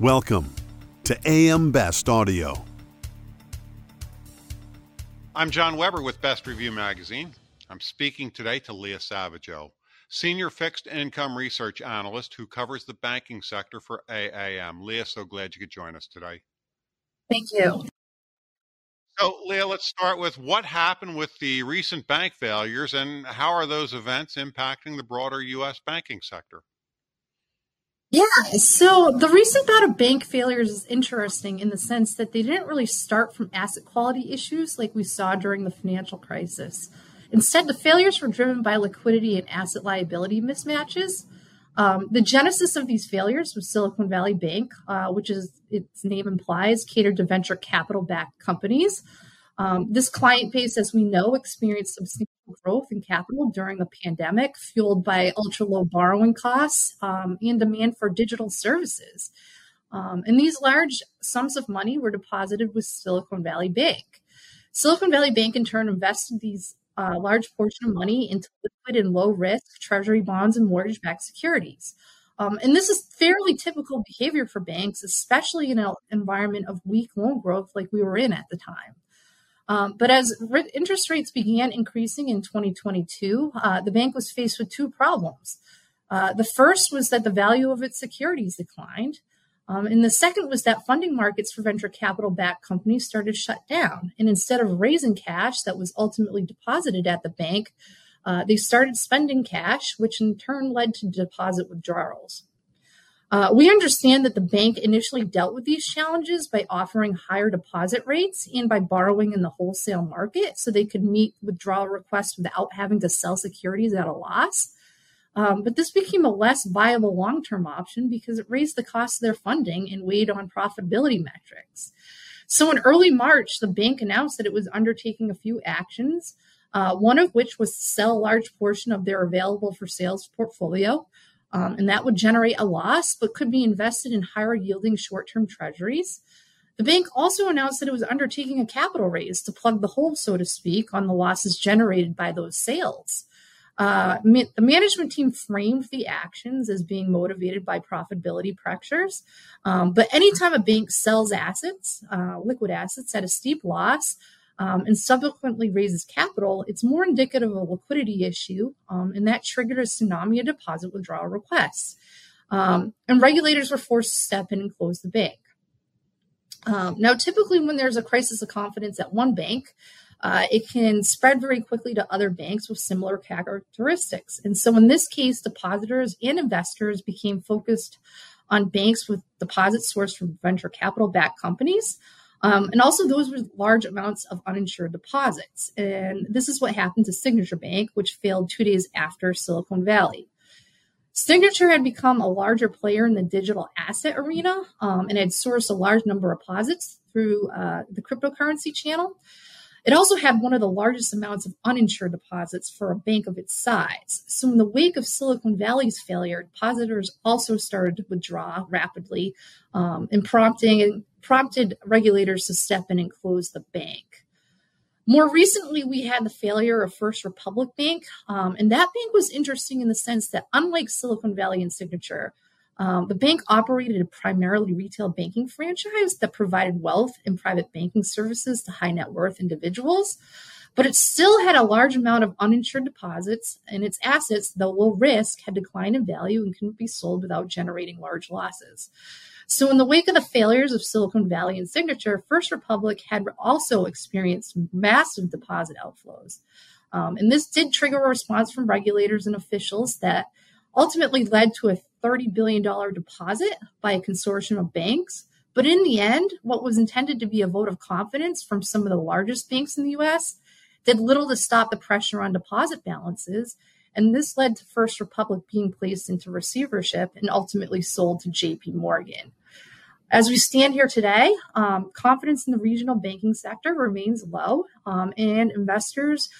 Welcome to AM Best Audio. I'm John Weber with Best Review Magazine. I'm speaking today to Leah Savageau, Senior Fixed Income Research Analyst who covers the banking sector for AAM. Leah, so glad you could join us today. Thank you. So, Leah, let's start with what happened with the recent bank failures and how are those events impacting the broader U.S. banking sector? Yeah, so the recent bout of bank failures is interesting in the sense that they didn't really start from asset quality issues like we saw during the financial crisis. Instead, the failures were driven by liquidity and asset liability mismatches. Um, the genesis of these failures was Silicon Valley Bank, uh, which is its name implies catered to venture capital backed companies. Um, this client base, as we know, experienced substantial growth in capital during a pandemic, fueled by ultra low borrowing costs um, and demand for digital services. Um, and these large sums of money were deposited with Silicon Valley Bank. Silicon Valley Bank, in turn, invested these uh, large portion of money into liquid and low risk treasury bonds and mortgage backed securities. Um, and this is fairly typical behavior for banks, especially in an environment of weak loan growth like we were in at the time. Um, but as re- interest rates began increasing in 2022, uh, the bank was faced with two problems. Uh, the first was that the value of its securities declined. Um, and the second was that funding markets for venture capital backed companies started to shut down. And instead of raising cash that was ultimately deposited at the bank, uh, they started spending cash, which in turn led to deposit withdrawals. Uh, we understand that the bank initially dealt with these challenges by offering higher deposit rates and by borrowing in the wholesale market so they could meet withdrawal requests without having to sell securities at a loss. Um, but this became a less viable long term option because it raised the cost of their funding and weighed on profitability metrics. So in early March, the bank announced that it was undertaking a few actions, uh, one of which was to sell a large portion of their available for sales portfolio. Um, and that would generate a loss, but could be invested in higher yielding short term treasuries. The bank also announced that it was undertaking a capital raise to plug the hole, so to speak, on the losses generated by those sales. Uh, ma- the management team framed the actions as being motivated by profitability pressures. Um, but anytime a bank sells assets, uh, liquid assets at a steep loss, um, and subsequently raises capital, it's more indicative of a liquidity issue, um, and that triggered a tsunami of deposit withdrawal requests. Um, and regulators were forced to step in and close the bank. Um, now, typically, when there's a crisis of confidence at one bank, uh, it can spread very quickly to other banks with similar characteristics. And so, in this case, depositors and investors became focused on banks with deposits sourced from venture capital backed companies um, and also, those were large amounts of uninsured deposits. And this is what happened to Signature Bank, which failed two days after Silicon Valley. Signature had become a larger player in the digital asset arena um, and had sourced a large number of deposits through uh, the cryptocurrency channel. It also had one of the largest amounts of uninsured deposits for a bank of its size. So, in the wake of Silicon Valley's failure, depositors also started to withdraw rapidly um, and prompting prompted regulators to step in and close the bank. More recently, we had the failure of First Republic Bank, um, and that bank was interesting in the sense that, unlike Silicon Valley and Signature, um, the bank operated a primarily retail banking franchise that provided wealth and private banking services to high net worth individuals, but it still had a large amount of uninsured deposits, and its assets, though low risk, had declined in value and couldn't be sold without generating large losses. So, in the wake of the failures of Silicon Valley and Signature, First Republic had also experienced massive deposit outflows. Um, and this did trigger a response from regulators and officials that ultimately led to a $30 billion deposit by a consortium of banks. But in the end, what was intended to be a vote of confidence from some of the largest banks in the US did little to stop the pressure on deposit balances and this led to First Republic being placed into receivership and ultimately sold to JP Morgan. As we stand here today, um, confidence in the regional banking sector remains low, um, and investors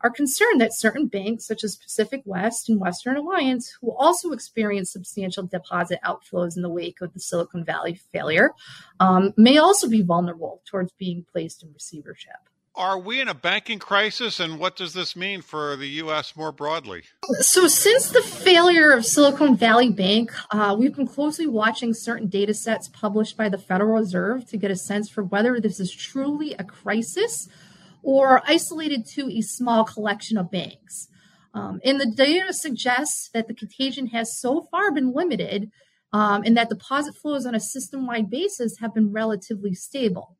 are concerned that certain banks, such as Pacific West and Western Alliance, who also experienced substantial deposit outflows in the wake of the Silicon Valley failure, um, may also be vulnerable towards being placed in receivership. Are we in a banking crisis, and what does this mean for the U.S. more broadly? So, since the failure of Silicon Valley Bank, uh, we've been closely watching certain data sets published by the Federal Reserve to get a sense for whether this is truly a crisis or isolated to a small collection of banks. Um, and the data suggests that the contagion has so far been limited um, and that deposit flows on a system wide basis have been relatively stable.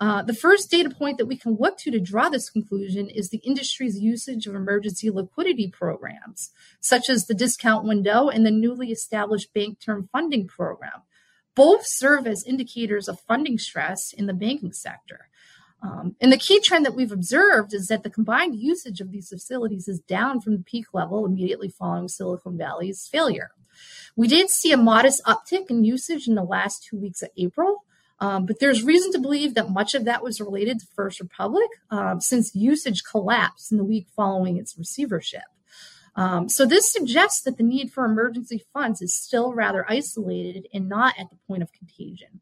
Uh, the first data point that we can look to to draw this conclusion is the industry's usage of emergency liquidity programs, such as the discount window and the newly established bank term funding program. Both serve as indicators of funding stress in the banking sector. Um, and the key trend that we've observed is that the combined usage of these facilities is down from the peak level immediately following Silicon Valley's failure. We did see a modest uptick in usage in the last two weeks of April, um, but there's reason to believe that much of that was related to First Republic, um, since usage collapsed in the week following its receivership. Um, so this suggests that the need for emergency funds is still rather isolated and not at the point of contagion.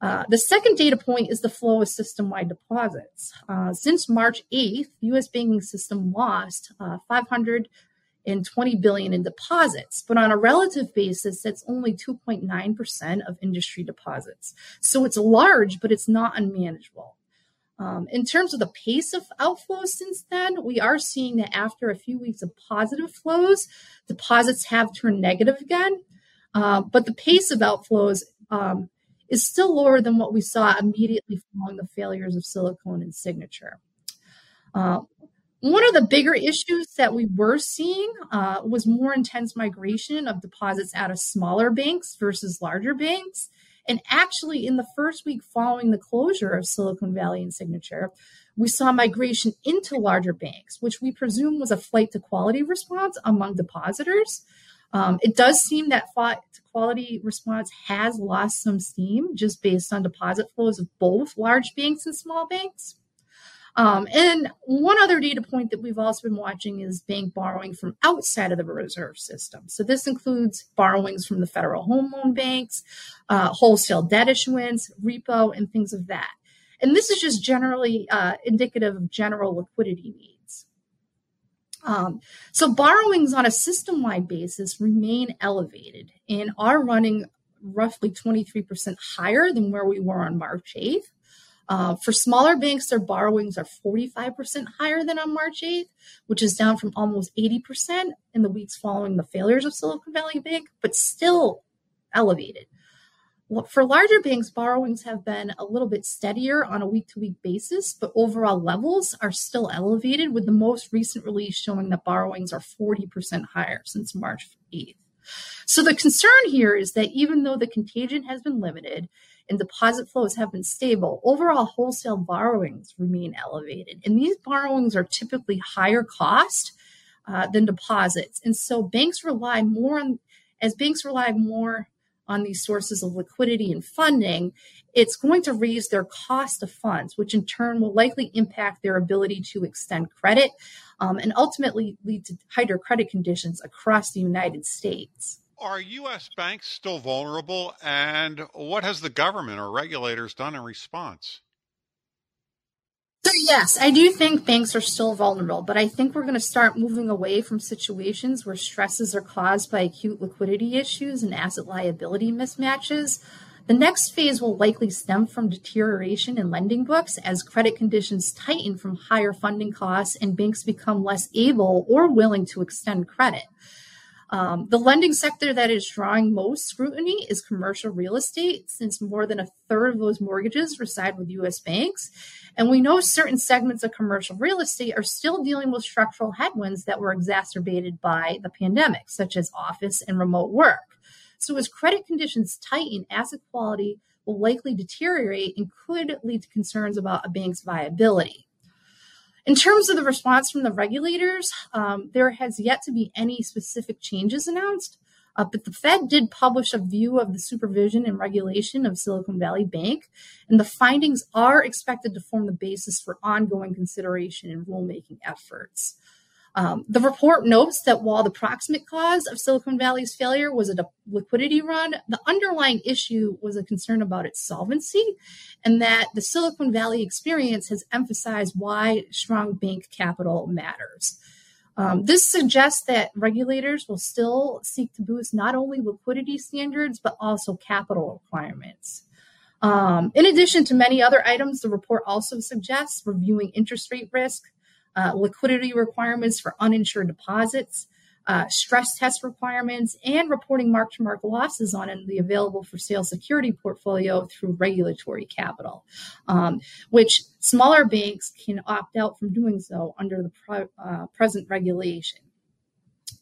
Uh, the second data point is the flow of system-wide deposits. Uh, since March 8th, U.S. banking system lost uh, 500 and 20 billion in deposits but on a relative basis that's only 2.9% of industry deposits. So it's large but it's not unmanageable. Um, in terms of the pace of outflows since then we are seeing that after a few weeks of positive flows deposits have turned negative again. Uh, but the pace of outflows um, is still lower than what we saw immediately following the failures of silicon and signature. Uh, one of the bigger issues that we were seeing uh, was more intense migration of deposits out of smaller banks versus larger banks. And actually, in the first week following the closure of Silicon Valley and Signature, we saw migration into larger banks, which we presume was a flight to quality response among depositors. Um, it does seem that flight to quality response has lost some steam just based on deposit flows of both large banks and small banks. Um, and one other data point that we've also been watching is bank borrowing from outside of the reserve system. So this includes borrowings from the federal home loan banks, uh, wholesale debt issuance, repo, and things of that. And this is just generally uh, indicative of general liquidity needs. Um, so borrowings on a system-wide basis remain elevated and are running roughly 23% higher than where we were on March 8th. Uh, for smaller banks, their borrowings are 45% higher than on March 8th, which is down from almost 80% in the weeks following the failures of Silicon Valley Bank, but still elevated. For larger banks, borrowings have been a little bit steadier on a week to week basis, but overall levels are still elevated, with the most recent release showing that borrowings are 40% higher since March 8th. So the concern here is that even though the contagion has been limited and deposit flows have been stable, overall wholesale borrowings remain elevated. And these borrowings are typically higher cost uh, than deposits. And so banks rely more on, as banks rely more on these sources of liquidity and funding, it's going to raise their cost of funds, which in turn will likely impact their ability to extend credit um, and ultimately lead to tighter credit conditions across the United States. Are U.S. banks still vulnerable, and what has the government or regulators done in response? So, yes, I do think banks are still vulnerable, but I think we're going to start moving away from situations where stresses are caused by acute liquidity issues and asset liability mismatches. The next phase will likely stem from deterioration in lending books as credit conditions tighten from higher funding costs and banks become less able or willing to extend credit. Um, the lending sector that is drawing most scrutiny is commercial real estate, since more than a third of those mortgages reside with U.S. banks. And we know certain segments of commercial real estate are still dealing with structural headwinds that were exacerbated by the pandemic, such as office and remote work. So, as credit conditions tighten, asset quality will likely deteriorate and could lead to concerns about a bank's viability. In terms of the response from the regulators, um, there has yet to be any specific changes announced. Uh, but the Fed did publish a view of the supervision and regulation of Silicon Valley Bank, and the findings are expected to form the basis for ongoing consideration and rulemaking efforts. Um, the report notes that while the proximate cause of Silicon Valley's failure was a liquidity run, the underlying issue was a concern about its solvency, and that the Silicon Valley experience has emphasized why strong bank capital matters. Um, this suggests that regulators will still seek to boost not only liquidity standards, but also capital requirements. Um, in addition to many other items, the report also suggests reviewing interest rate risk, uh, liquidity requirements for uninsured deposits, uh, stress test requirements, and reporting mark to market losses on the available for sale security portfolio through regulatory capital, um, which smaller banks can opt out from doing so under the pre- uh, present regulation.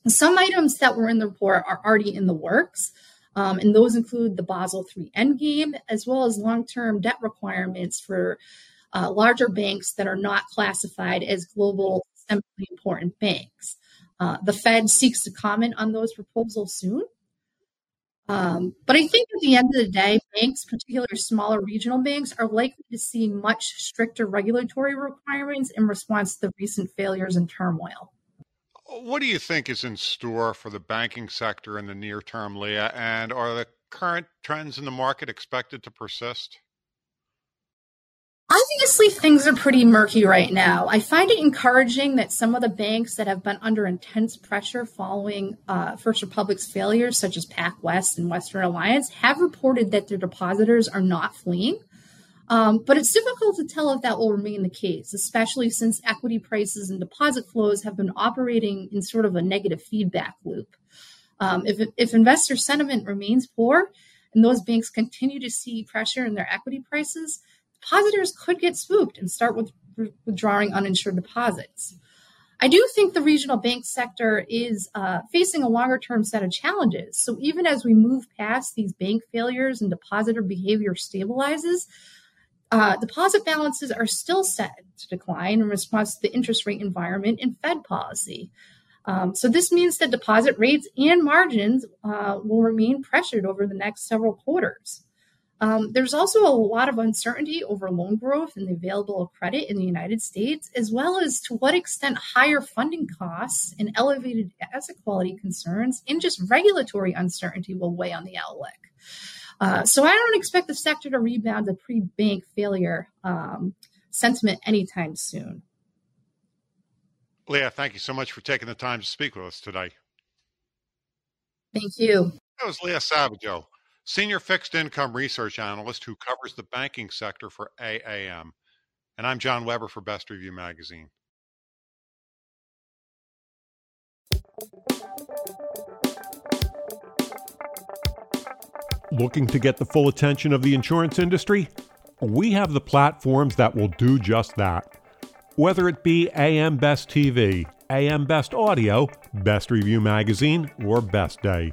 Some items that were in the report are already in the works. Um, and those include the Basel III endgame, as well as long term debt requirements for uh, larger banks that are not classified as global systemically important banks. Uh, the Fed seeks to comment on those proposals soon. Um, but I think at the end of the day, banks, particularly smaller regional banks, are likely to see much stricter regulatory requirements in response to the recent failures and turmoil. What do you think is in store for the banking sector in the near term, Leah? And are the current trends in the market expected to persist? Obviously, things are pretty murky right now. I find it encouraging that some of the banks that have been under intense pressure following uh, First Republic's failures, such as PacWest and Western Alliance, have reported that their depositors are not fleeing. Um, but it's difficult to tell if that will remain the case, especially since equity prices and deposit flows have been operating in sort of a negative feedback loop. Um, if, if investor sentiment remains poor and those banks continue to see pressure in their equity prices, depositors could get spooked and start with, withdrawing uninsured deposits. I do think the regional bank sector is uh, facing a longer term set of challenges. So even as we move past these bank failures and depositor behavior stabilizes, uh, deposit balances are still set to decline in response to the interest rate environment and Fed policy. Um, so this means that deposit rates and margins uh, will remain pressured over the next several quarters. Um, there's also a lot of uncertainty over loan growth and the available of credit in the United States, as well as to what extent higher funding costs and elevated asset quality concerns and just regulatory uncertainty will weigh on the outlook. Uh, so I don't expect the sector to rebound to pre-bank failure um, sentiment anytime soon. Leah, thank you so much for taking the time to speak with us today. Thank you. That was Leah Savageau senior fixed income research analyst who mm-hmm. covers the banking sector for AAM. And I'm John Weber for Best Review Magazine. Looking to get the full attention of the insurance industry? We have the platforms that will do just that. Whether it be AM Best TV, AM Best Audio, Best Review Magazine, or Best Day.